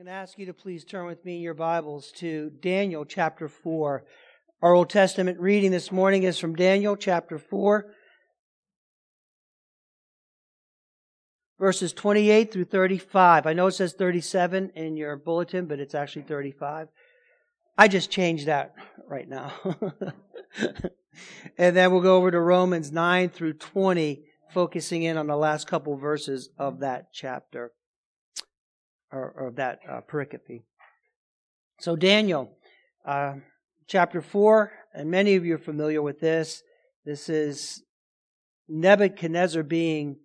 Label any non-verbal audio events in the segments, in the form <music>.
Going to ask you to please turn with me in your Bibles to Daniel chapter 4. Our Old Testament reading this morning is from Daniel chapter 4, verses 28 through 35. I know it says 37 in your bulletin, but it's actually 35. I just changed that right now. <laughs> and then we'll go over to Romans 9 through 20, focusing in on the last couple verses of that chapter or, or that uh, pericope. So Daniel, uh, chapter four, and many of you are familiar with this. This is Nebuchadnezzar being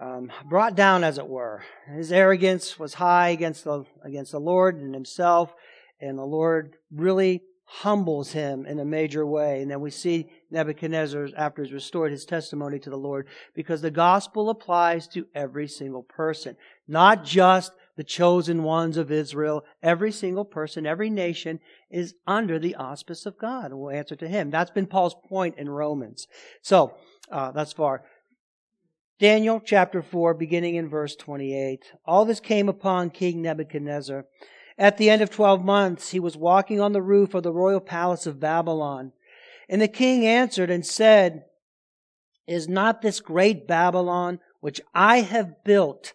um, brought down, as it were. His arrogance was high against the against the Lord and himself, and the Lord really humbles him in a major way. And then we see Nebuchadnezzar, after he's restored his testimony to the Lord, because the gospel applies to every single person, not just the chosen ones of Israel. Every single person, every nation is under the auspice of God, and we'll answer to him. That's been Paul's point in Romans. So, uh, thus far. Daniel chapter 4, beginning in verse 28. All this came upon King Nebuchadnezzar at the end of twelve months, he was walking on the roof of the royal palace of Babylon. And the king answered and said, Is not this great Babylon, which I have built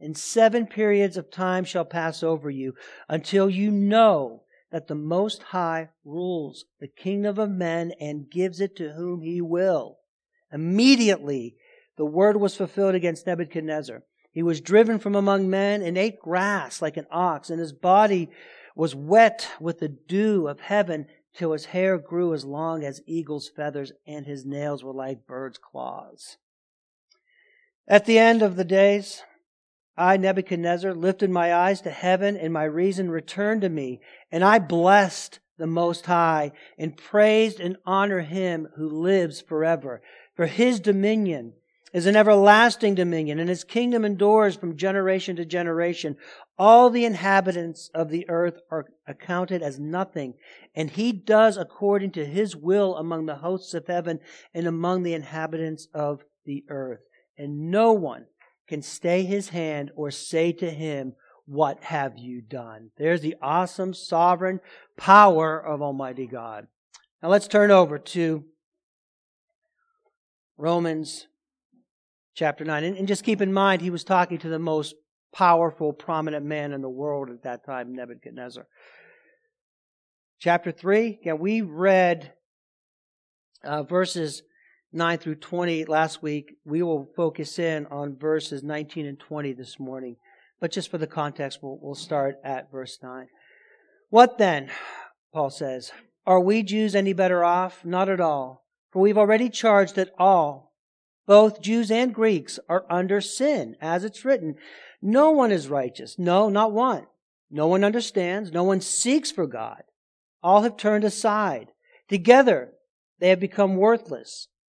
and seven periods of time shall pass over you, until you know that the Most High rules the kingdom of men and gives it to whom he will. Immediately the word was fulfilled against Nebuchadnezzar. He was driven from among men and ate grass like an ox, and his body was wet with the dew of heaven till his hair grew as long as eagle's feathers and his nails were like bird's claws. At the end of the days, I, Nebuchadnezzar, lifted my eyes to heaven and my reason returned to me, and I blessed the Most High and praised and honored him who lives forever. For his dominion is an everlasting dominion, and his kingdom endures from generation to generation. All the inhabitants of the earth are accounted as nothing, and he does according to his will among the hosts of heaven and among the inhabitants of the earth. And no one can stay his hand or say to him, What have you done? There's the awesome sovereign power of Almighty God. Now let's turn over to Romans chapter 9. And, and, just keep in mind, he was talking to the most powerful, prominent man in the world at that time, Nebuchadnezzar. Chapter 3, again, we read uh, verses 9 through 20 last week. We will focus in on verses 19 and 20 this morning. But just for the context, we'll, we'll start at verse 9. What then, Paul says, are we Jews any better off? Not at all. For we've already charged that all, both Jews and Greeks are under sin, as it's written. No one is righteous. No, not one. No one understands. No one seeks for God. All have turned aside. Together, they have become worthless.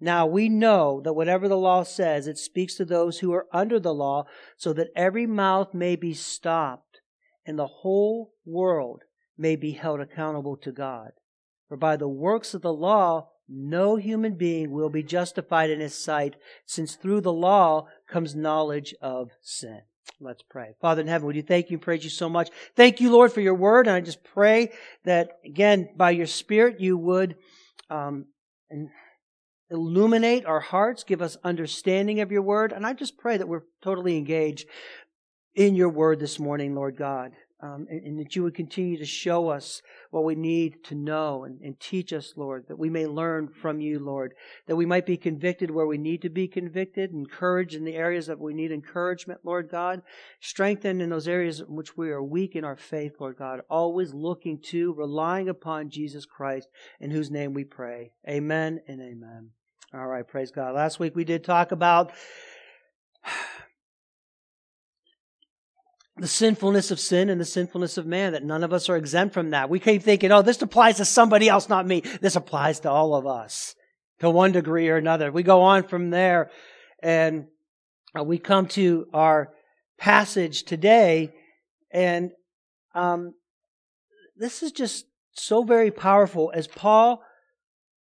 Now we know that whatever the law says, it speaks to those who are under the law, so that every mouth may be stopped, and the whole world may be held accountable to God. For by the works of the law, no human being will be justified in his sight, since through the law comes knowledge of sin. Let's pray. Father in heaven, would you thank you and praise you so much? Thank you, Lord, for your word. And I just pray that, again, by your Spirit, you would um, illuminate our hearts, give us understanding of your word. And I just pray that we're totally engaged in your word this morning, Lord God. um, and, and, that you would continue to show us what we need to know and, and, teach us, Lord, that we may learn from you, Lord, that we might be convicted where we need to be convicted, encouraged in the areas that we need encouragement, Lord God, strengthened in those areas in which we are weak in our faith, Lord God, always looking to, relying upon Jesus Christ, in whose name we pray. Amen and amen. All right, praise God. Last week we did talk about the sinfulness of sin and the sinfulness of man, that none of us are exempt from that. We keep thinking, oh, this applies to somebody else, not me. This applies to all of us to one degree or another. We go on from there and uh, we come to our passage today and um, this is just so very powerful as Paul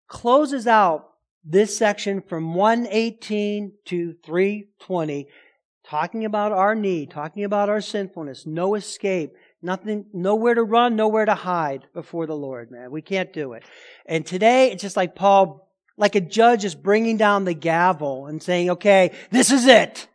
closes out this section from 118 to 320 talking about our need, talking about our sinfulness, no escape, nothing, nowhere to run, nowhere to hide before the Lord, man. We can't do it. And today, it's just like Paul, like a judge is bringing down the gavel and saying, okay, this is it.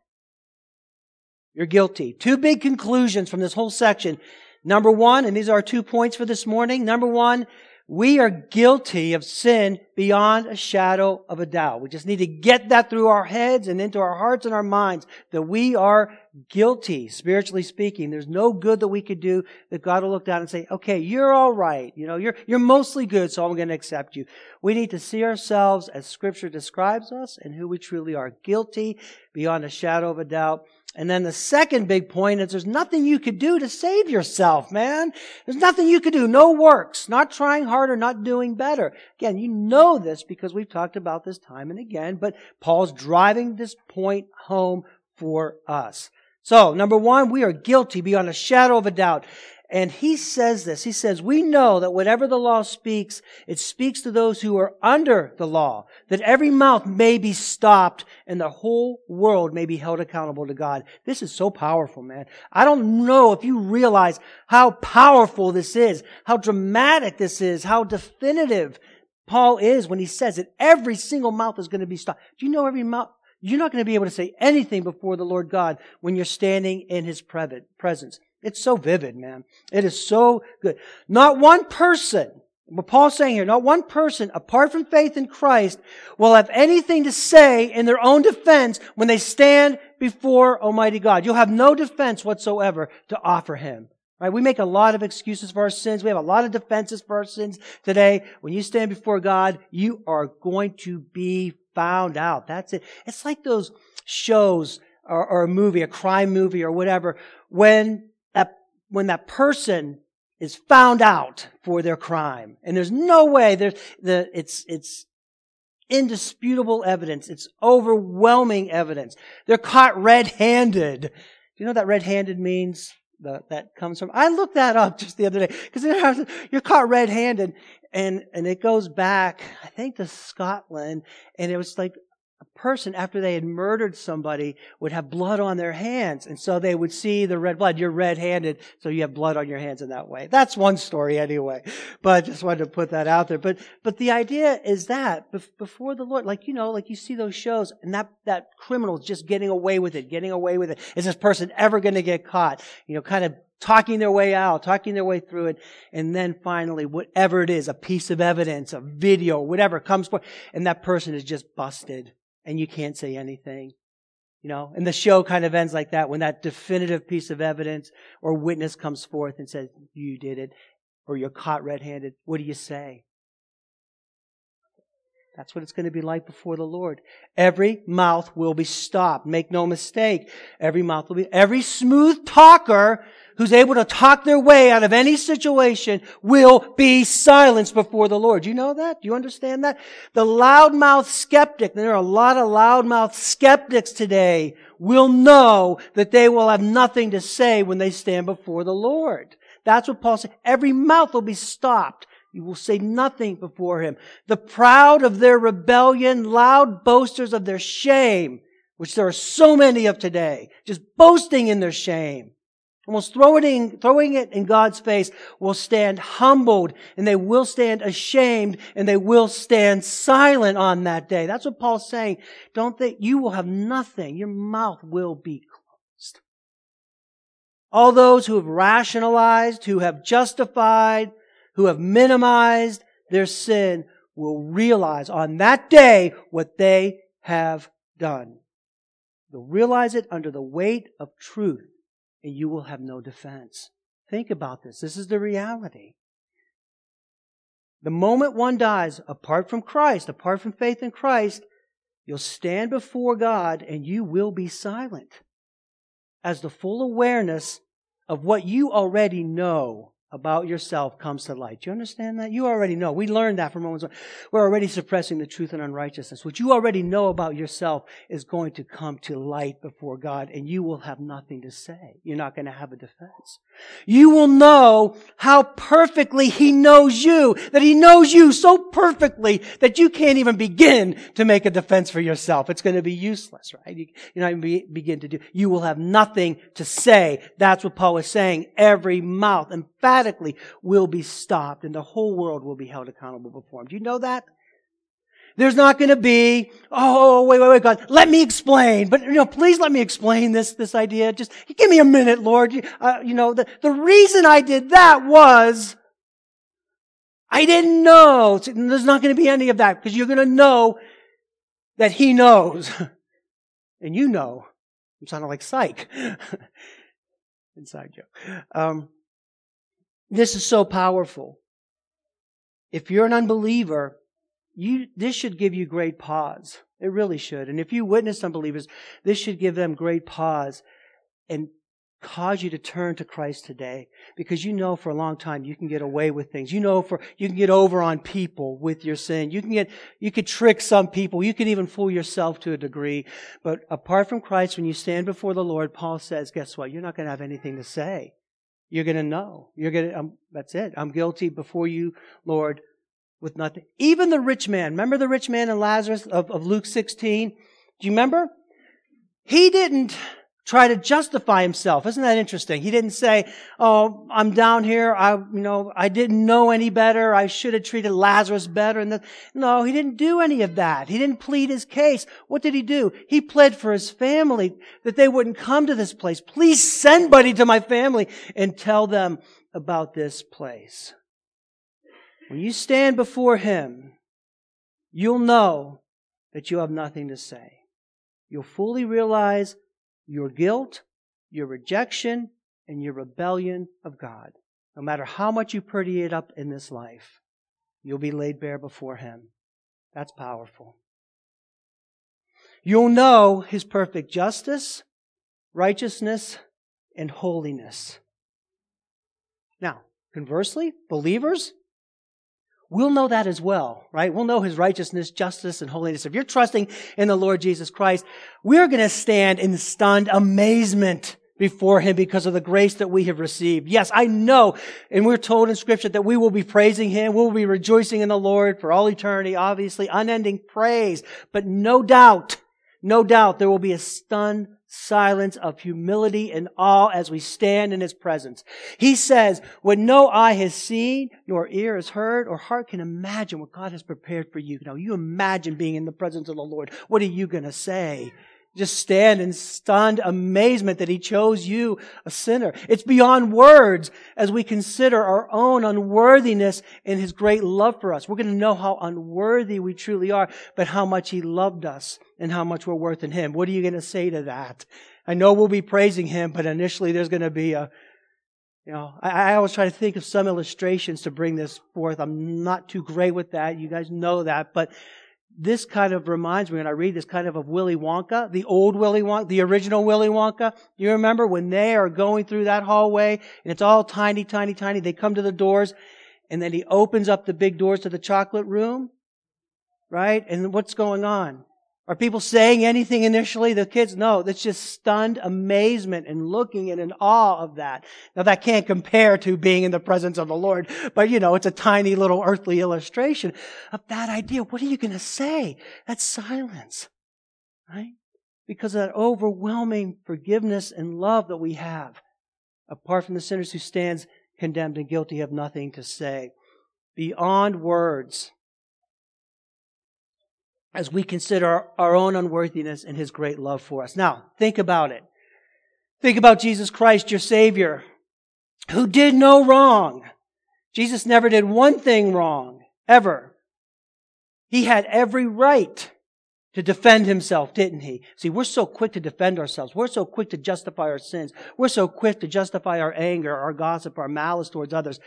You're guilty. Two big conclusions from this whole section. Number one, and these are our two points for this morning. Number one, we are guilty of sin beyond a shadow of a doubt. We just need to get that through our heads and into our hearts and our minds that we are guilty, spiritually speaking. There's no good that we could do that God will look down and say, okay, you're all right. You know, you're, you're mostly good, so I'm going to accept you. We need to see ourselves as scripture describes us and who we truly are guilty beyond a shadow of a doubt. And then the second big point is there's nothing you could do to save yourself, man. There's nothing you could do. No works. Not trying harder, not doing better. Again, you know this because we've talked about this time and again, but Paul's driving this point home for us. So, number one, we are guilty beyond a shadow of a doubt. And he says this. He says, we know that whatever the law speaks, it speaks to those who are under the law, that every mouth may be stopped and the whole world may be held accountable to God. This is so powerful, man. I don't know if you realize how powerful this is, how dramatic this is, how definitive Paul is when he says that every single mouth is going to be stopped. Do you know every mouth? You're not going to be able to say anything before the Lord God when you're standing in His presence. It's so vivid, man. It is so good. Not one person, what Paul's saying here, not one person apart from faith in Christ will have anything to say in their own defense when they stand before Almighty God. You'll have no defense whatsoever to offer Him. Right? We make a lot of excuses for our sins. We have a lot of defenses for our sins today. When you stand before God, you are going to be found out. That's it. It's like those shows or, or a movie, a crime movie or whatever, when when that person is found out for their crime, and there's no way there's the it's it's indisputable evidence, it's overwhelming evidence. They're caught red-handed. Do you know what that red-handed means? That comes from. I looked that up just the other day because you're caught red-handed, and and it goes back, I think, to Scotland, and it was like a person after they had murdered somebody would have blood on their hands and so they would see the red blood. You're red-handed so you have blood on your hands in that way. That's one story anyway but i just wanted to put that out there. But but the idea is that before the lord like you know like you see those shows and that that criminal's just getting away with it getting away with it. Is this person ever going to get caught? You know kind of talking their way out, talking their way through it, and then finally, whatever it is, a piece of evidence, a video, whatever comes forth, and that person is just busted and you can't say anything. You know, and the show kind of ends like that when that definitive piece of evidence or witness comes forth and says, you did it, or you're caught red handed. What do you say? That's what it's going to be like before the Lord. Every mouth will be stopped. Make no mistake. Every mouth will be, every smooth talker who's able to talk their way out of any situation will be silenced before the Lord. Do you know that? Do you understand that? The loudmouth skeptic, there are a lot of loudmouth skeptics today, will know that they will have nothing to say when they stand before the Lord. That's what Paul said. Every mouth will be stopped. You will say nothing before him. The proud of their rebellion, loud boasters of their shame, which there are so many of today, just boasting in their shame almost throwing throwing it in God's face, will stand humbled and they will stand ashamed and they will stand silent on that day. That's what Paul's saying. Don't think you will have nothing. Your mouth will be closed. All those who have rationalized, who have justified, who have minimized their sin will realize on that day what they have done. They'll realize it under the weight of truth and you will have no defense. Think about this. This is the reality. The moment one dies apart from Christ, apart from faith in Christ, you'll stand before God and you will be silent as the full awareness of what you already know about yourself comes to light. Do you understand that? You already know. We learned that from Romans 1. We're already suppressing the truth and unrighteousness. What you already know about yourself is going to come to light before God and you will have nothing to say. You're not going to have a defense. You will know how perfectly He knows you, that He knows you so perfectly that you can't even begin to make a defense for yourself. It's going to be useless, right? You, you're not even begin to do. You will have nothing to say. That's what Paul is saying. Every mouth, in fact, emphatically will be stopped and the whole world will be held accountable before him. Do you know that? There's not going to be, oh, wait, wait, wait, God, let me explain. But, you know, please let me explain this, this idea. Just give me a minute, Lord. Uh, you know, the, the reason I did that was I didn't know. There's not going to be any of that because you're going to know that He knows. <laughs> and you know. I'm sounding like psych. <laughs> Inside joke. Um, this is so powerful. If you're an unbeliever, you, this should give you great pause. It really should. And if you witness unbelievers, this should give them great pause and cause you to turn to Christ today because you know for a long time you can get away with things. You know for, you can get over on people with your sin. You can get, you could trick some people. You can even fool yourself to a degree. But apart from Christ, when you stand before the Lord, Paul says, guess what? You're not going to have anything to say. You're going to know. You're going to, um, that's it. I'm guilty before you, Lord, with nothing. Even the rich man, remember the rich man and Lazarus of, of Luke 16? Do you remember? He didn't try to justify himself. Isn't that interesting? He didn't say, "Oh, I'm down here. I, you know, I didn't know any better. I should have treated Lazarus better." And the, no, he didn't do any of that. He didn't plead his case. What did he do? He pled for his family that they wouldn't come to this place. Please send somebody to my family and tell them about this place. When you stand before him, you'll know that you have nothing to say. You'll fully realize your guilt, your rejection, and your rebellion of God. No matter how much you pretty it up in this life, you'll be laid bare before Him. That's powerful. You'll know His perfect justice, righteousness, and holiness. Now, conversely, believers, We'll know that as well, right? We'll know his righteousness, justice, and holiness. If you're trusting in the Lord Jesus Christ, we're going to stand in stunned amazement before him because of the grace that we have received. Yes, I know, and we're told in scripture that we will be praising him. We'll be rejoicing in the Lord for all eternity, obviously, unending praise. But no doubt, no doubt there will be a stunned silence of humility and awe as we stand in his presence. He says, when no eye has seen, nor ear has heard, or heart can imagine what God has prepared for you. Now, you imagine being in the presence of the Lord. What are you going to say? Just stand in stunned amazement that he chose you, a sinner. It's beyond words as we consider our own unworthiness and his great love for us. We're going to know how unworthy we truly are, but how much he loved us and how much we're worth in him. What are you going to say to that? I know we'll be praising him, but initially there's going to be a, you know, I, I always try to think of some illustrations to bring this forth. I'm not too great with that. You guys know that, but this kind of reminds me when I read this kind of of Willy Wonka, the old Willy Wonka, the original Willy Wonka. You remember when they are going through that hallway and it's all tiny, tiny, tiny. They come to the doors and then he opens up the big doors to the chocolate room. Right? And what's going on? Are people saying anything initially? The kids, no, that's just stunned amazement and looking and in awe of that. Now that can't compare to being in the presence of the Lord, but you know, it's a tiny little earthly illustration of that idea. What are you going to say? That's silence, right? Because of that overwhelming forgiveness and love that we have. Apart from the sinners who stands condemned and guilty have nothing to say. Beyond words, as we consider our own unworthiness and His great love for us. Now, think about it. Think about Jesus Christ, your Savior, who did no wrong. Jesus never did one thing wrong, ever. He had every right to defend himself, didn't he? See, we're so quick to defend ourselves. We're so quick to justify our sins. We're so quick to justify our anger, our gossip, our malice towards others.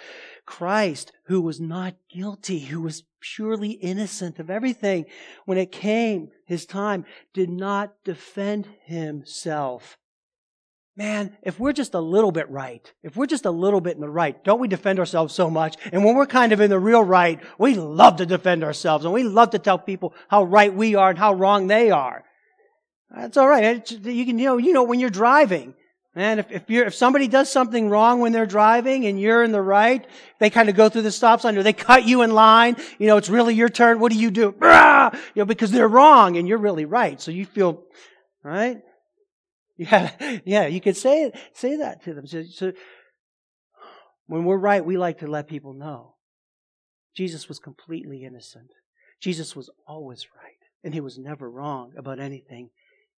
Christ, who was not guilty, who was purely innocent of everything, when it came his time, did not defend himself. Man, if we're just a little bit right, if we're just a little bit in the right, don't we defend ourselves so much? And when we're kind of in the real right, we love to defend ourselves and we love to tell people how right we are and how wrong they are. That's all right. You can, you know, you know, when you're driving, man, if, if if somebody does something wrong when they're driving and you're in the right, they kind of go through the stop sign or they cut you in line, you know, it's really your turn. What do you do? You know, because they're wrong and you're really right. So you feel, right? <laughs> Yeah, yeah, you could say say that to them. So, so when we're right, we like to let people know. Jesus was completely innocent. Jesus was always right, and he was never wrong about anything.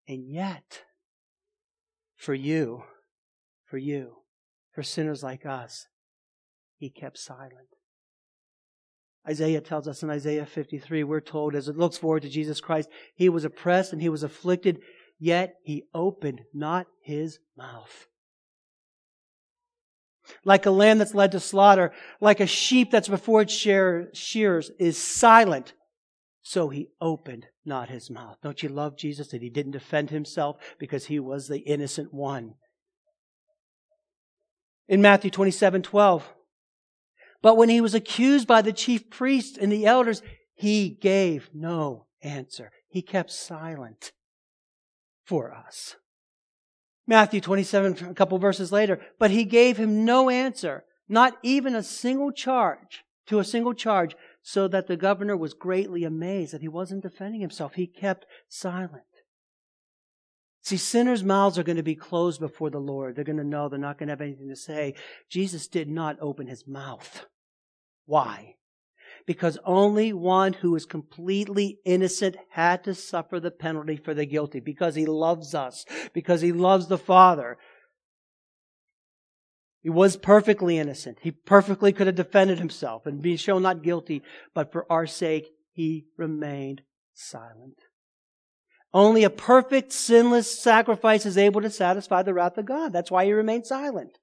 And yet, for you, for you, for sinners like us, he kept silent. Isaiah tells us in Isaiah 53, we're told as it looks forward to Jesus Christ, he was oppressed and he was afflicted, yet he opened not his mouth. Like a lamb that's led to slaughter, like a sheep that's before its shears is silent, so he opened not his mouth. Don't you love Jesus that he didn't defend himself because he was the innocent one? In Matthew 27 12, but when he was accused by the chief priests and the elders, he gave no answer. He kept silent for us. Matthew 27, a couple verses later, but he gave him no answer, not even a single charge, to a single charge, so that the governor was greatly amazed that he wasn't defending himself. He kept silent. See, sinners' mouths are going to be closed before the Lord. They're going to know they're not going to have anything to say. Jesus did not open his mouth. Why? because only one who is completely innocent had to suffer the penalty for the guilty because he loves us, because he loves the Father. He was perfectly innocent. He perfectly could have defended himself and been shown not guilty, but for our sake, he remained silent. Only a perfect, sinless sacrifice is able to satisfy the wrath of God. That's why he remained silent.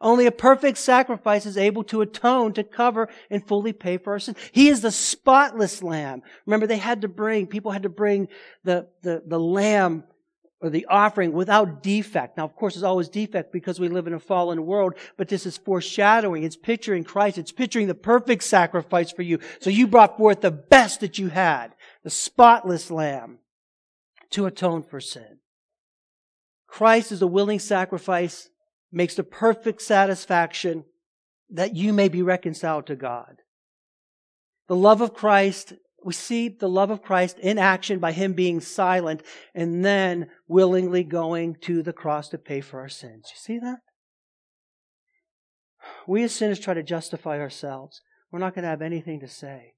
Only a perfect sacrifice is able to atone, to cover, and fully pay for our sins. He is the spotless lamb. Remember, they had to bring, people had to bring the, the, the lamb or the offering without defect. Now, of course, there's always defect because we live in a fallen world, but this is foreshadowing. It's picturing Christ. It's picturing the perfect sacrifice for you. So you brought forth the best that you had, the spotless lamb to atone for sin. Christ is a willing sacrifice makes the perfect satisfaction that you may be reconciled to God. The love of Christ, we see the love of Christ in action by Him being silent and then willingly going to the cross to pay for our sins. You see that? We as sinners try to justify ourselves. We're not going to have anything to say.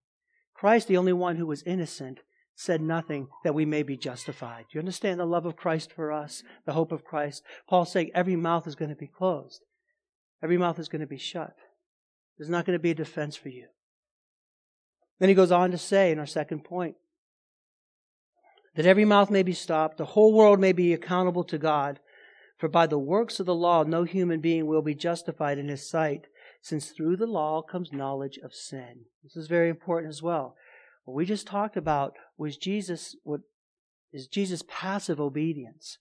Christ, the only one who was innocent, said nothing that we may be justified. Do you understand the love of Christ for us, the hope of Christ? Paul's saying every mouth is going to be closed, every mouth is going to be shut. There's not going to be a defense for you. Then he goes on to say in our second point that every mouth may be stopped, the whole world may be accountable to God. For by the works of the law, no human being will be justified in his sight, since through the law comes knowledge of sin. This is very important as well. What we just talked about was Jesus what is Jesus passive obedience.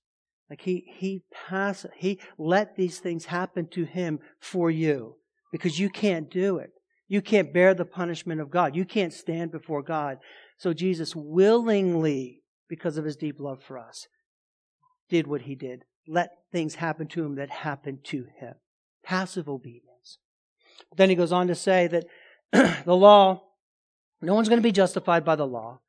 Like he he pass he let these things happen to him for you because you can't do it. You can't bear the punishment of God. You can't stand before God. So Jesus willingly, because of his deep love for us, did what he did. Let things happen to him that happened to him. Passive obedience. Then he goes on to say that <clears throat> the law no one's going to be justified by the law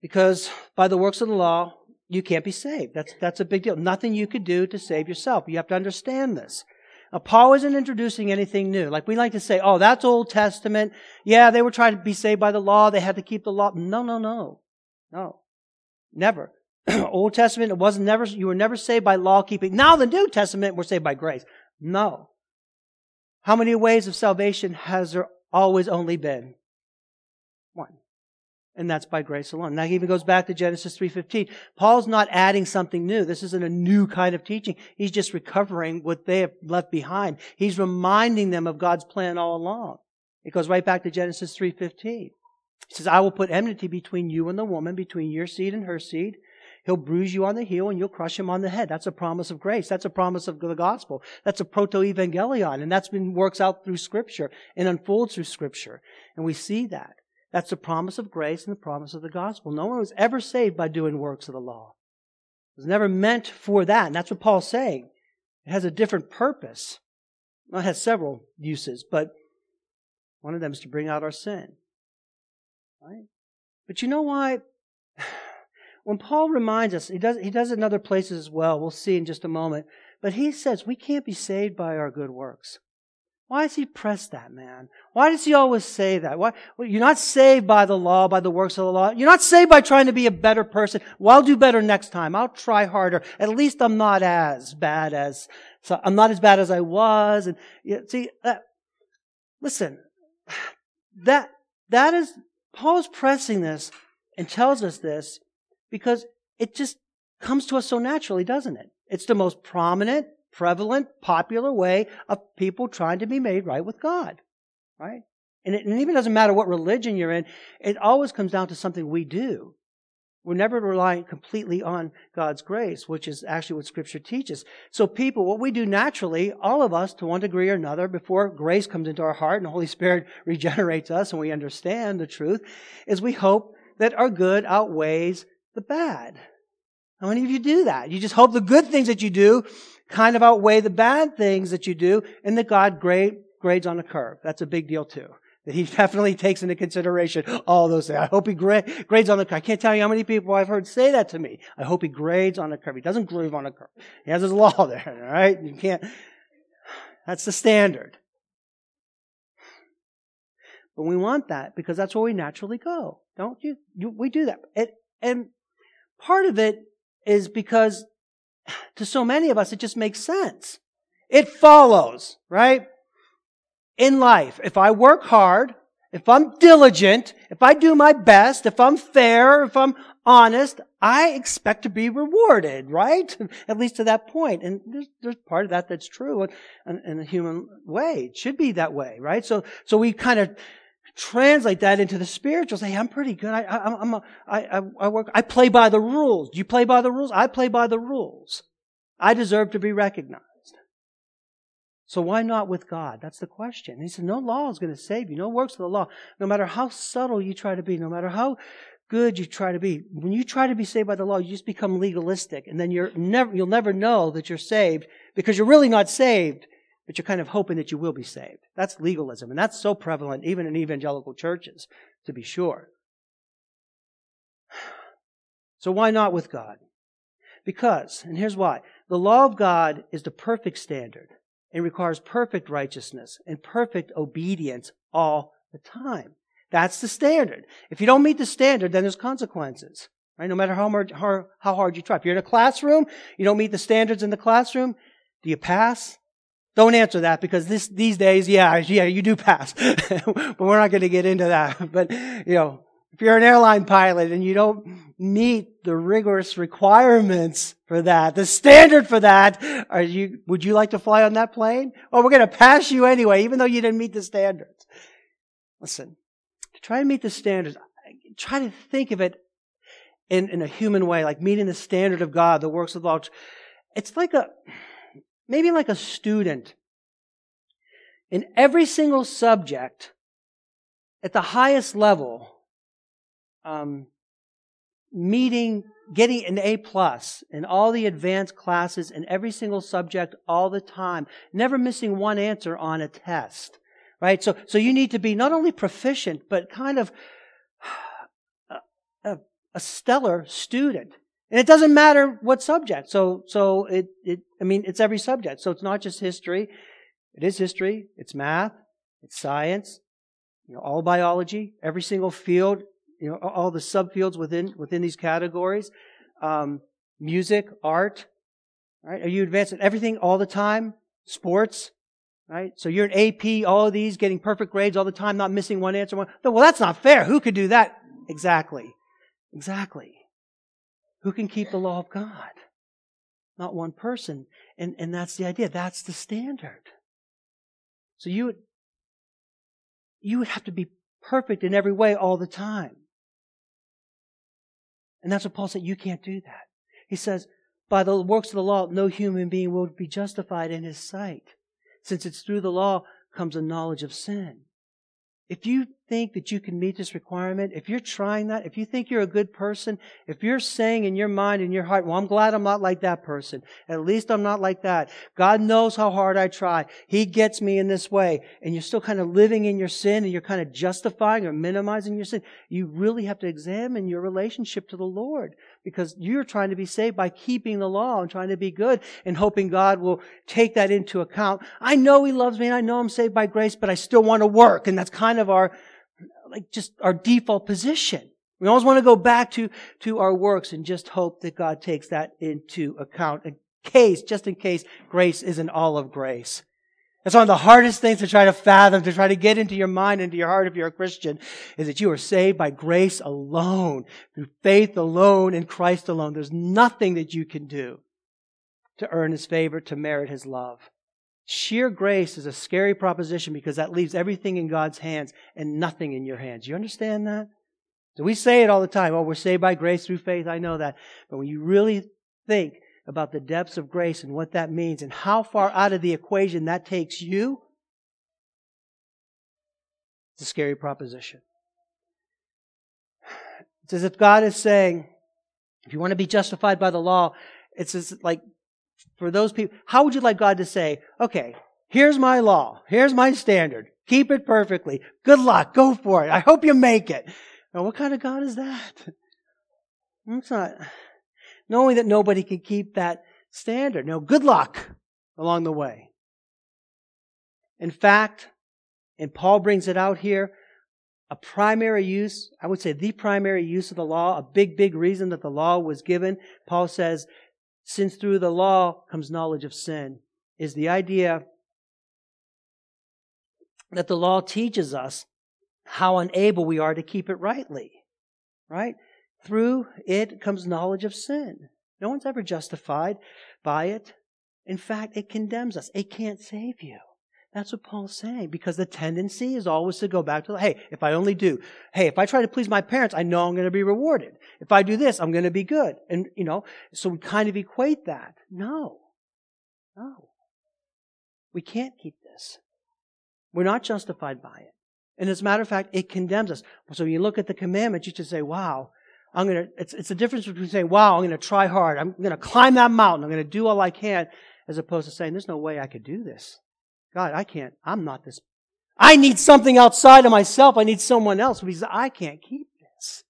because by the works of the law, you can't be saved. That's, that's a big deal. Nothing you could do to save yourself. You have to understand this. Now, Paul isn't introducing anything new. Like we like to say, oh, that's Old Testament. Yeah, they were trying to be saved by the law. They had to keep the law. No, no, no. No. Never. <clears throat> Old Testament, it wasn't never, you were never saved by law keeping. Now the New Testament, we're saved by grace. No. How many ways of salvation has there always only been? One. And that's by grace alone. That even goes back to Genesis 3.15. Paul's not adding something new. This isn't a new kind of teaching. He's just recovering what they have left behind. He's reminding them of God's plan all along. It goes right back to Genesis 3.15. He says, I will put enmity between you and the woman, between your seed and her seed. He'll bruise you on the heel and you'll crush him on the head. That's a promise of grace. That's a promise of the gospel. That's a proto-evangelium. And that's been works out through scripture and unfolds through scripture. And we see that. That's the promise of grace and the promise of the gospel. No one was ever saved by doing works of the law. It was never meant for that. And that's what Paul's saying. It has a different purpose. Well, it has several uses, but one of them is to bring out our sin. Right? But you know why? <sighs> when Paul reminds us, he does, he does it in other places as well. We'll see in just a moment. But he says we can't be saved by our good works. Why does he press that, man? Why does he always say that? Why, well, you're not saved by the law, by the works of the law. You're not saved by trying to be a better person. Well, I'll do better next time. I'll try harder. At least I'm not as bad as, so I'm not as bad as I was. And you see, uh, listen, <sighs> that, that is, Paul's pressing this and tells us this because it just comes to us so naturally, doesn't it? It's the most prominent, prevalent, popular way of people trying to be made right with God, right? And it, and even doesn't matter what religion you're in, it always comes down to something we do. We're never relying completely on God's grace, which is actually what Scripture teaches. So, people, what we do naturally, all of us, to one degree or another, before grace comes into our heart and the Holy Spirit <laughs> regenerates us and we understand the truth, is we hope that our good outweighs the bad. How many of you do that? You just hope the good things that you do kind of outweigh the bad things that you do and that God grade, grades on a curve. That's a big deal too. That he <laughs> definitely takes into consideration all those things. I hope he gra- grades on the curve. I can't tell you how many people I've heard say that to me. I hope he grades on the curve. He doesn't grade on a curve. He has his <laughs> law there, alright? You can't, that's the standard. But we want that because that's where we naturally go. Don't you? we do that. And Part of it is because to so many of us, it just makes sense. It follows, right? In life, if I work hard, if I'm diligent, if I do my best, if I'm fair, if I'm honest, I expect to be rewarded, right? <laughs> At least to that point. And there's, there's part of that that's true in, in, a human way. It should be that way, right? So, so we kind of translate that into the spiritual. Say, I'm pretty good. I, I, I'm a, I, I work, I play by the rules. Do you play by the rules? I play by the rules. I deserve to be recognized. So why not with God? That's the question. he said, no law is going to save you. No works of the law. No matter how subtle you try to be, no matter how good you try to be, when you try to be saved by the law, you just become legalistic. And then you're never, you'll never know that you're saved because you're really not saved but you're kind of hoping that you will be saved. That's legalism, and that's so prevalent even in evangelical churches, to be sure. <sighs> So why not with God? Because, and here's why. The law of God is the perfect standard and requires perfect righteousness and perfect obedience all the time. That's the standard. If you don't meet the standard, then there's consequences. Right? No matter how, hard, how, how hard you try. If you're in a classroom, you don't meet the standards in the classroom, do you pass? Don't answer that because this, these days, yeah, yeah, you do pass. <laughs> but we're not going to get into that. <laughs> But, you know, if you're an airline pilot and you don't meet the rigorous requirements for that, the standard for that, are you, would you like to fly on that plane? Well, we're going to pass you anyway, even though you didn't meet the standards. Listen, try to meet the standards, try to think of it in, in a human way, like meeting the standard of God, the works of the law. It's like a, maybe like a student in every single subject at the highest level, um, meeting, getting an A plus in all the advanced classes in every single subject all the time, never missing one answer on a test, right? So, so you need to be not only proficient, but kind of <sighs> a, a, a stellar student and it doesn't matter what subject. So, so it, it, I mean, it's every subject. So it's not just history. It is history. It's math. It's science. You know, all biology, every single field, you know, all the subfields within, within these categories. um, music, art? Right? Are you advancing everything all the time? Sports? Right? So you're an AP, all of these, getting perfect grades all the time, not missing one answer. Well, that's not fair. Who could do that? Exactly. Exactly. Who can keep the law of God? Not one person. And, and that's the idea. That's the standard. So you would, you would have to be perfect in every way all the time. And that's what Paul said. You can't do that. He says, by the works of the law, no human being will be justified in his sight since it's through the law comes a knowledge of sin. If you think that you can meet this requirement, if you're trying that, if you think you're a good person, if you're saying in your mind and your heart, well, I'm glad I'm not like that person. At least I'm not like that. God knows how hard I try. He gets me in this way. And you're still kind of living in your sin and you're kind of justifying or minimizing your sin. You really have to examine your relationship to the Lord because you're trying to be saved by keeping the law and trying to be good and hoping God will take that into account. I know He loves me and I know I'm saved by grace, but I still want to work. And that's kind of our like just our default position. We always want to go back to, to our works and just hope that God takes that into account in case, just in case grace isn't all of grace. That's one of the hardest things to try to fathom, to try to get into your mind, into your heart if you're a Christian, is that you are saved by grace alone, through faith alone, in Christ alone. There's nothing that you can do to earn His favor, to merit His love. Sheer grace is a scary proposition because that leaves everything in God's hands and nothing in your hands. You understand that? So we say it all the time. Oh, we're saved by grace through faith. I know that. But when you really think about the depths of grace and what that means and how far out of the equation that takes you, it's a scary proposition. It's as if God is saying, if you want to be justified by the law, it's as like for those people, how would you like God to say, okay, here's my law. Here's my standard. Keep it perfectly. Good luck. Go for it. I hope you make it. Now, what kind of God is that? It's not knowing that nobody can keep that standard. No, good luck along the way. In fact, and Paul brings it out here, a primary use, I would say the primary use of the law, a big, big reason that the law was given. Paul says since through the law comes knowledge of sin, is the idea that the law teaches us how unable we are to keep it rightly. Right? Through it comes knowledge of sin. No one's ever justified by it. In fact, it condemns us. It can't save you. That's what Paul's saying because the tendency is always to go back to, hey, if I only do, hey, if I try to please my parents, I know I'm going to be rewarded. If I do this, I'm going to be good. And, you know, so we kind of equate that. No. No. We can't keep this. We're not justified by it. And as a matter of fact, it condemns us. So when you look at the commandments, you just say, wow, I'm going to, it's, it's a difference between saying, wow, I'm going to try hard. I'm going to climb that mountain. I'm going to do all I can, as opposed to saying, there's no way I could do this. God, I can't, I'm not this. I need something outside of myself. I need someone else because I can't keep this.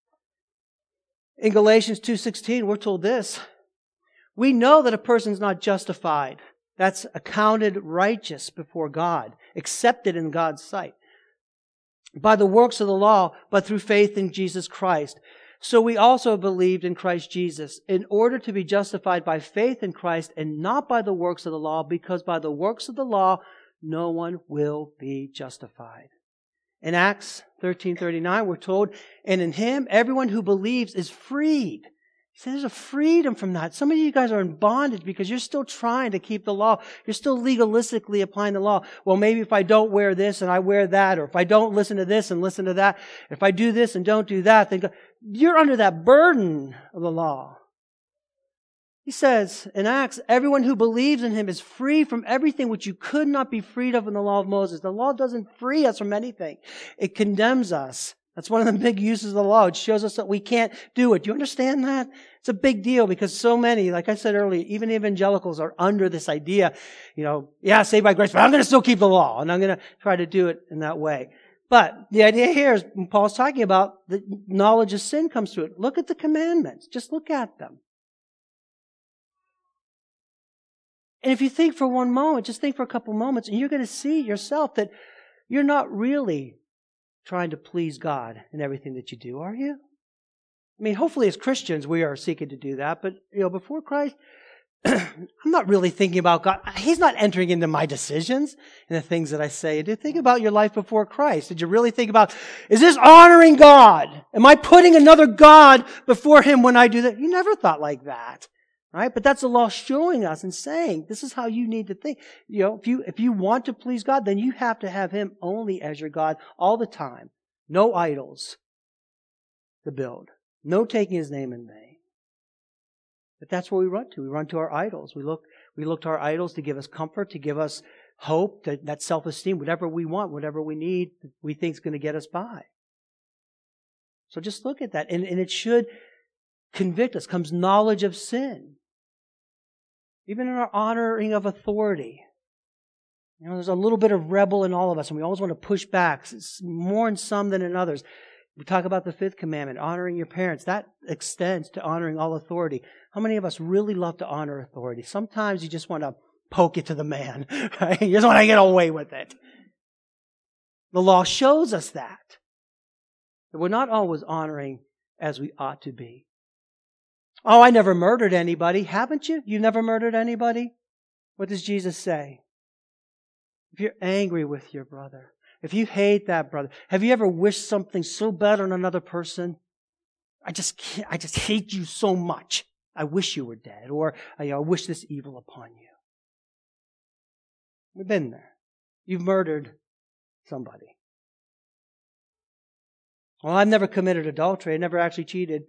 In Galatians 2.16, we're told this. We know that a person's not justified. That's accounted righteous before God, accepted in God's sight. By the works of the law, but through faith in Jesus Christ. So we also believed in Christ Jesus in order to be justified by faith in Christ and not by the works of the law, because by the works of the law, no one will be justified. In Acts 13:39 we're told, and in him everyone who believes is freed. He says there's a freedom from that. Some of you guys are in bondage because you're still trying to keep the law. You're still legalistically applying the law. Well, maybe if I don't wear this and I wear that, or if I don't listen to this and listen to that, if I do this and don't do that, then you're under that burden of the law. He says in Acts, everyone who believes in him is free from everything which you could not be freed of in the law of Moses. The law doesn't free us from anything. It condemns us. That's one of the big uses of the law. It shows us that we can't do it. Do you understand that? It's a big deal because so many, like I said earlier, even evangelicals are under this idea, you know, yeah, saved by grace, but I'm going to still keep the law and I'm going to try to do it in that way. But the idea here is Paul's talking about the knowledge of sin comes through it. Look at the commandments. Just look at them. And if you think for one moment, just think for a couple moments, and you're going to see yourself that you're not really trying to please God in everything that you do, are you? I mean, hopefully as Christians we are seeking to do that, but you know, before Christ, <clears throat> I'm not really thinking about God. He's not entering into my decisions and the things that I say. You think about your life before Christ. Did you really think about, is this honoring God? Am I putting another God before Him when I do that? You never thought like that. Right? But that's the law showing us and saying, this is how you need to think. You know, if you, if you want to please God, then you have to have Him only as your God all the time. No idols to build. No taking His name in vain. But that's where we run to. We run to our idols. We look, we look to our idols to give us comfort, to give us hope, that, that self-esteem, whatever we want, whatever we need, we think is going to get us by. So just look at that. And, and it should convict us, comes knowledge of sin. Even in our honoring of authority. You know, there's a little bit of rebel in all of us, and we always want to push back. It's more in some than in others. We talk about the fifth commandment, honoring your parents. That extends to honoring all authority. How many of us really love to honor authority? Sometimes you just want to poke it to the man, <laughs> right? You just want to get away with it. The law shows us that. That we're not always honoring as we ought to be. Oh, I never murdered anybody. Haven't you? You never murdered anybody? What does Jesus say? If you're angry with your brother, if you hate that brother, have you ever wished something so bad on another person? I just can't, I just hate you so much. I wish you were dead, or I, I wish this evil upon you. We've been there. You've murdered somebody. Well, I've never committed adultery. I never actually cheated.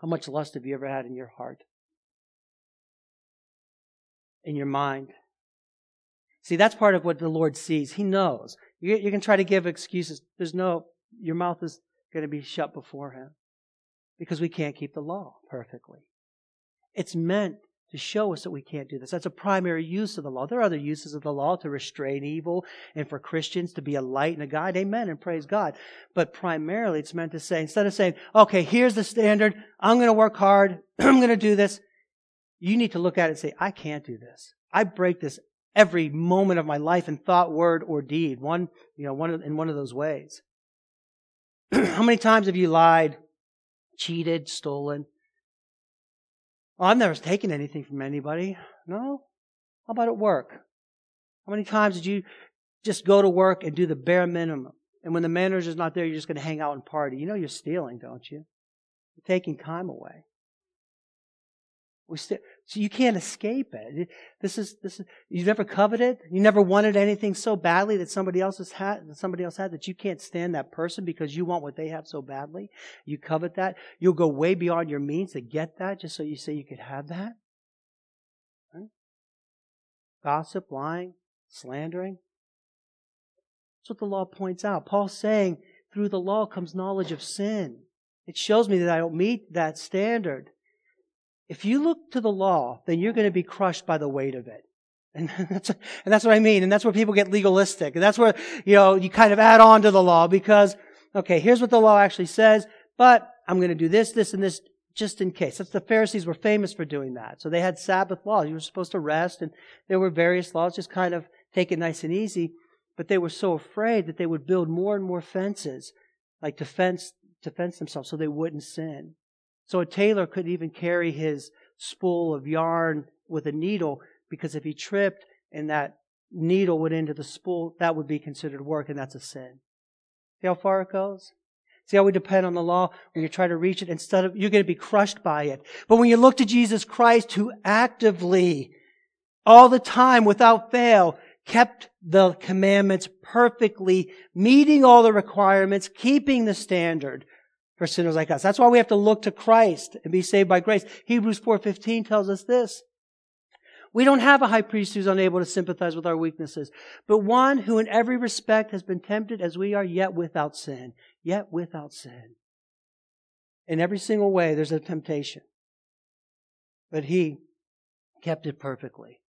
How much lust have you ever had in your heart? In your mind? See, that's part of what the Lord sees. He knows. You, you can try to give excuses. There's no, your mouth is going to be shut before Him because we can't keep the law perfectly. It's meant to show us that we can't do this. That's a primary use of the law. There are other uses of the law to restrain evil and for Christians to be a light and a guide. Amen and praise God. But primarily it's meant to say, instead of saying, okay, here's the standard. I'm going to work hard. <clears throat> I'm going to do this. You need to look at it and say, I can't do this. I break this every moment of my life in thought, word, or deed. One, you know, one in one of those ways. <clears throat> How many times have you lied, cheated, stolen? Well, I've never taken anything from anybody. No? How about at work? How many times did you just go to work and do the bare minimum? And when the manager's not there, you're just going to hang out and party. You know you're stealing, don't you? You're taking time away. We st- so you can't escape it. This is this is you never coveted. You never wanted anything so badly that somebody else has had that somebody else had that you can't stand that person because you want what they have so badly. You covet that. You'll go way beyond your means to get that just so you say you could have that. Gossip, lying, slandering. That's what the law points out. Paul's saying through the law comes knowledge of sin. It shows me that I don't meet that standard. If you look to the law, then you're going to be crushed by the weight of it. And <laughs> that's, and that's what I mean. And that's where people get legalistic. And that's where, you know, you kind of add on to the law because, okay, here's what the law actually says, but I'm going to do this, this, and this just in case. That's the Pharisees were famous for doing that. So they had Sabbath laws. You were supposed to rest and there were various laws, just kind of take it nice and easy. But they were so afraid that they would build more and more fences, like to fence, to fence themselves so they wouldn't sin. So a tailor couldn't even carry his spool of yarn with a needle because if he tripped and that needle went into the spool, that would be considered work and that's a sin. See how far it goes? See how we depend on the law when you try to reach it instead of, you're going to be crushed by it. But when you look to Jesus Christ who actively, all the time without fail, kept the commandments perfectly, meeting all the requirements, keeping the standard, for sinners like us. That's why we have to look to Christ and be saved by grace. Hebrews 4.15 tells us this. We don't have a high priest who's unable to sympathize with our weaknesses, but one who in every respect has been tempted as we are, yet without sin. Yet without sin. In every single way, there's a temptation. But he kept it perfectly.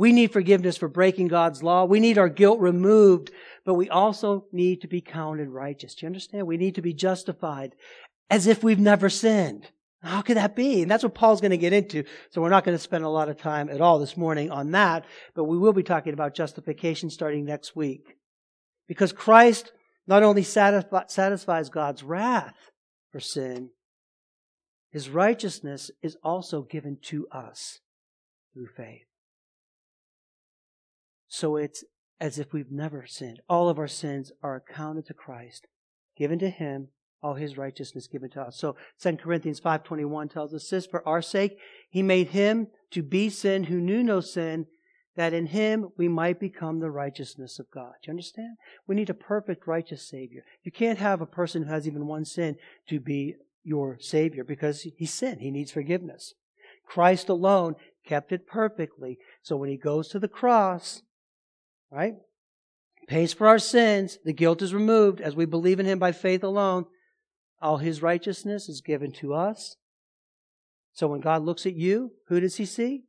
We need forgiveness for breaking God's law. We need our guilt removed, but we also need to be counted righteous. Do you understand? We need to be justified as if we've never sinned. How could that be? And that's what Paul's going to get into. So we're not going to spend a lot of time at all this morning on that, but we will be talking about justification starting next week. Because Christ not only satisfies God's wrath for sin, his righteousness is also given to us through faith. So it's as if we've never sinned. All of our sins are accounted to Christ, given to him, all his righteousness given to us. So 2 Corinthians 5:21 tells us this, for our sake he made him to be sin who knew no sin, that in him we might become the righteousness of God. Do you understand? We need a perfect righteous savior. You can't have a person who has even one sin to be your savior because he sinned. He needs forgiveness. Christ alone kept it perfectly. So when he goes to the cross, right? Pays for our sins. The guilt is removed as we believe in him by faith alone. All his righteousness is given to us. So when God looks at you, who does he see?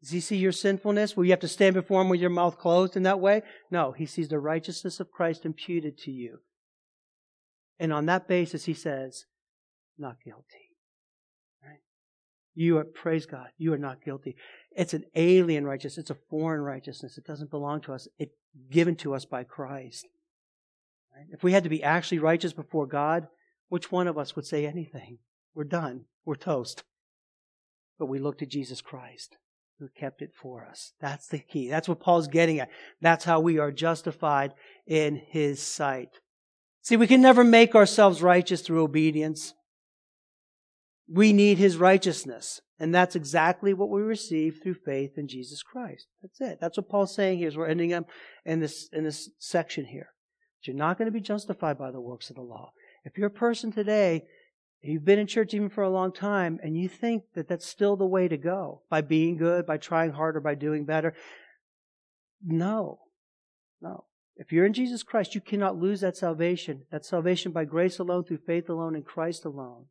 Does he see your sinfulness where you have to stand before him with your mouth closed in that way? No, he sees the righteousness of Christ imputed to you. And on that basis, he says, not guilty. You are, praise God, you are not guilty. It's an alien righteousness. It's a foreign righteousness. It doesn't belong to us. It's given to us by Christ. Right? If we had to be actually righteous before God, which one of us would say anything? We're done. We're toast. But we look to Jesus Christ who kept it for us. That's the key. That's what Paul's getting at. That's how we are justified in his sight. See, we can never make ourselves righteous through obedience. We need his righteousness. And that's exactly what we receive through faith in Jesus Christ. That's it. That's what Paul's saying here as we're ending up in this, in this section here. But you're not going to be justified by the works of the law. If you're a person today, you've been in church even for a long time, and you think that that's still the way to go by being good, by trying harder, by doing better, no. No. If you're in Jesus Christ, you cannot lose that salvation. That salvation by grace alone, through faith alone, in Christ alone.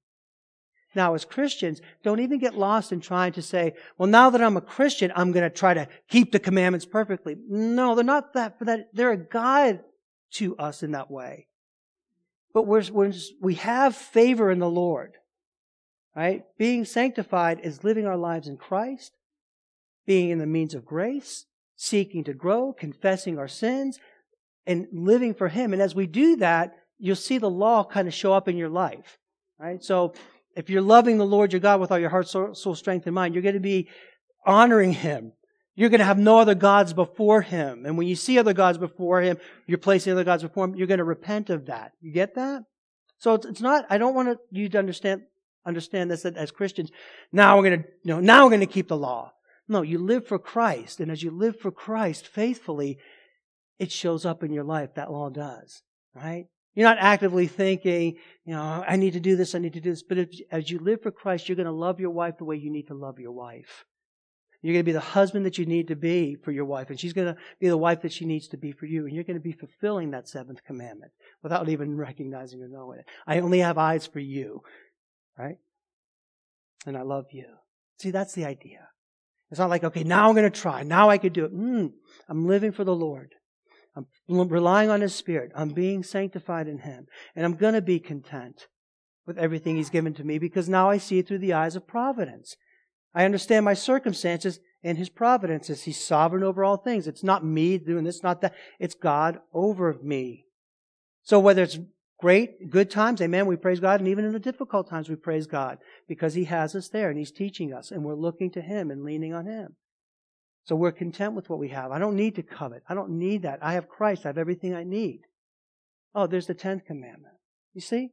Now, as Christians, don't even get lost in trying to say, well, now that I'm a Christian, I'm going to try to keep the commandments perfectly. No, they're not that, for that they're a guide to us in that way. But we're, we're just, we have favor in the Lord, right? Being sanctified is living our lives in Christ, being in the means of grace, seeking to grow, confessing our sins, and living for Him. And as we do that, you'll see the law kind of show up in your life, right? So if you're loving the Lord your God with all your heart, soul, soul strength, and mind, you're going to be honoring Him. You're going to have no other gods before Him. And when you see other gods before Him, you're placing other gods before Him, you're going to repent of that. You get that? So it's, it's not, I don't want you to understand, understand this as Christians. Now we're going to, you know, now we're going to keep the law. No, you live for Christ. And as you live for Christ faithfully, it shows up in your life. That law does. Right? You're not actively thinking, you know, I need to do this, I need to do this. But if, as you live for Christ, you're going to love your wife the way you need to love your wife. You're going to be the husband that you need to be for your wife, and she's going to be the wife that she needs to be for you. And you're going to be fulfilling that seventh commandment without even <laughs> recognizing or knowing it. I only have eyes for you, right? And I love you. See, that's the idea. It's not like, okay, now I'm going to try. Now I could do it. Mm, I'm living for the Lord. I'm relying on His Spirit. I'm being sanctified in Him. And I'm going to be content with everything He's given to me because now I see it through the eyes of providence. I understand my circumstances and His providence as He's sovereign over all things. It's not me doing this, not that. It's God over me. So whether it's great, good times, amen, we praise God. And even in the difficult times, we praise God because He has us there and He's teaching us and we're looking to Him and leaning on Him. So we're content with what we have. I don't need to covet. I don't need that. I have Christ. I have everything I need. Oh, there's the tenth commandment. You see?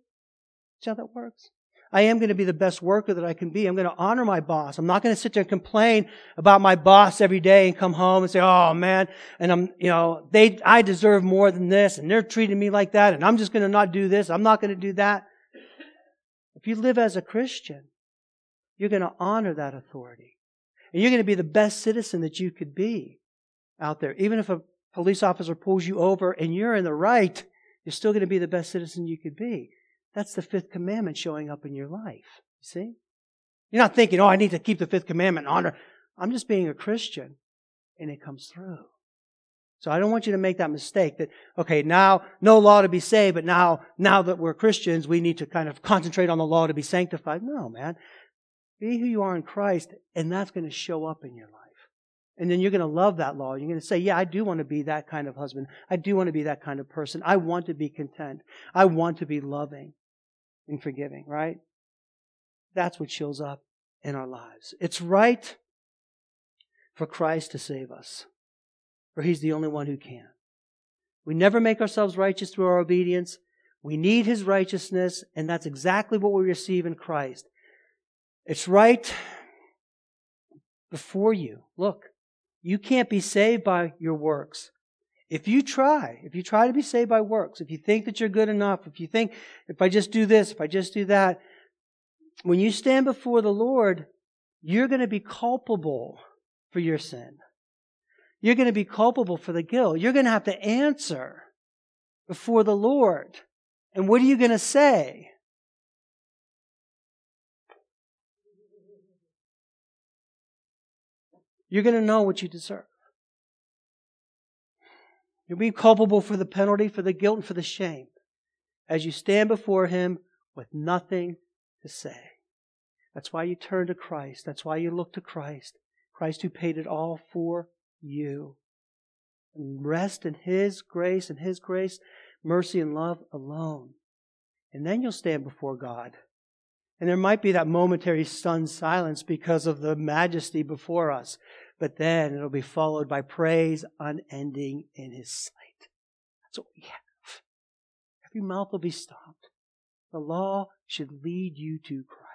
See how that works? I am going to be the best worker that I can be. I'm going to honor my boss. I'm not going to sit there and complain about my boss every day and come home and say, "Oh man," and I'm, you know, they, I deserve more than this, and they're treating me like that, and I'm just going to not do this. I'm not going to do that. If you live as a Christian, you're going to honor that authority. And you're going to be the best citizen that you could be out there. Even if a police officer pulls you over and you're in the right, you're still going to be the best citizen you could be. That's the fifth commandment showing up in your life. You see? You're not thinking, oh, I need to keep the fifth commandment and honor. I'm just being a Christian. And it comes through. So I don't want you to make that mistake that, okay, now, no law to be saved, but now, now that we're Christians, we need to kind of concentrate on the law to be sanctified. No, man. Be who you are in Christ, and that's going to show up in your life. And then you're going to love that law. You're going to say, yeah, I do want to be that kind of husband. I do want to be that kind of person. I want to be content. I want to be loving and forgiving, right? That's what shows up in our lives. It's right for Christ to save us, for He's the only one who can. We never make ourselves righteous through our obedience. We need His righteousness, and that's exactly what we receive in Christ. It's right before you. Look, you can't be saved by your works. If you try, if you try to be saved by works, if you think that you're good enough, if you think, if I just do this, if I just do that, when you stand before the Lord, you're going to be culpable for your sin. You're going to be culpable for the guilt. You're going to have to answer before the Lord. And what are you going to say? You're going to know what you deserve. You'll be culpable for the penalty, for the guilt, and for the shame as you stand before Him with nothing to say. That's why you turn to Christ. That's why you look to Christ. Christ who paid it all for you. And rest in His grace and His grace, mercy, and love alone. And then you'll stand before God. And there might be that momentary stunned silence because of the majesty before us. But then it'll be followed by praise unending in His sight. That's what we have. Every mouth will be stopped. The law should lead you to Christ.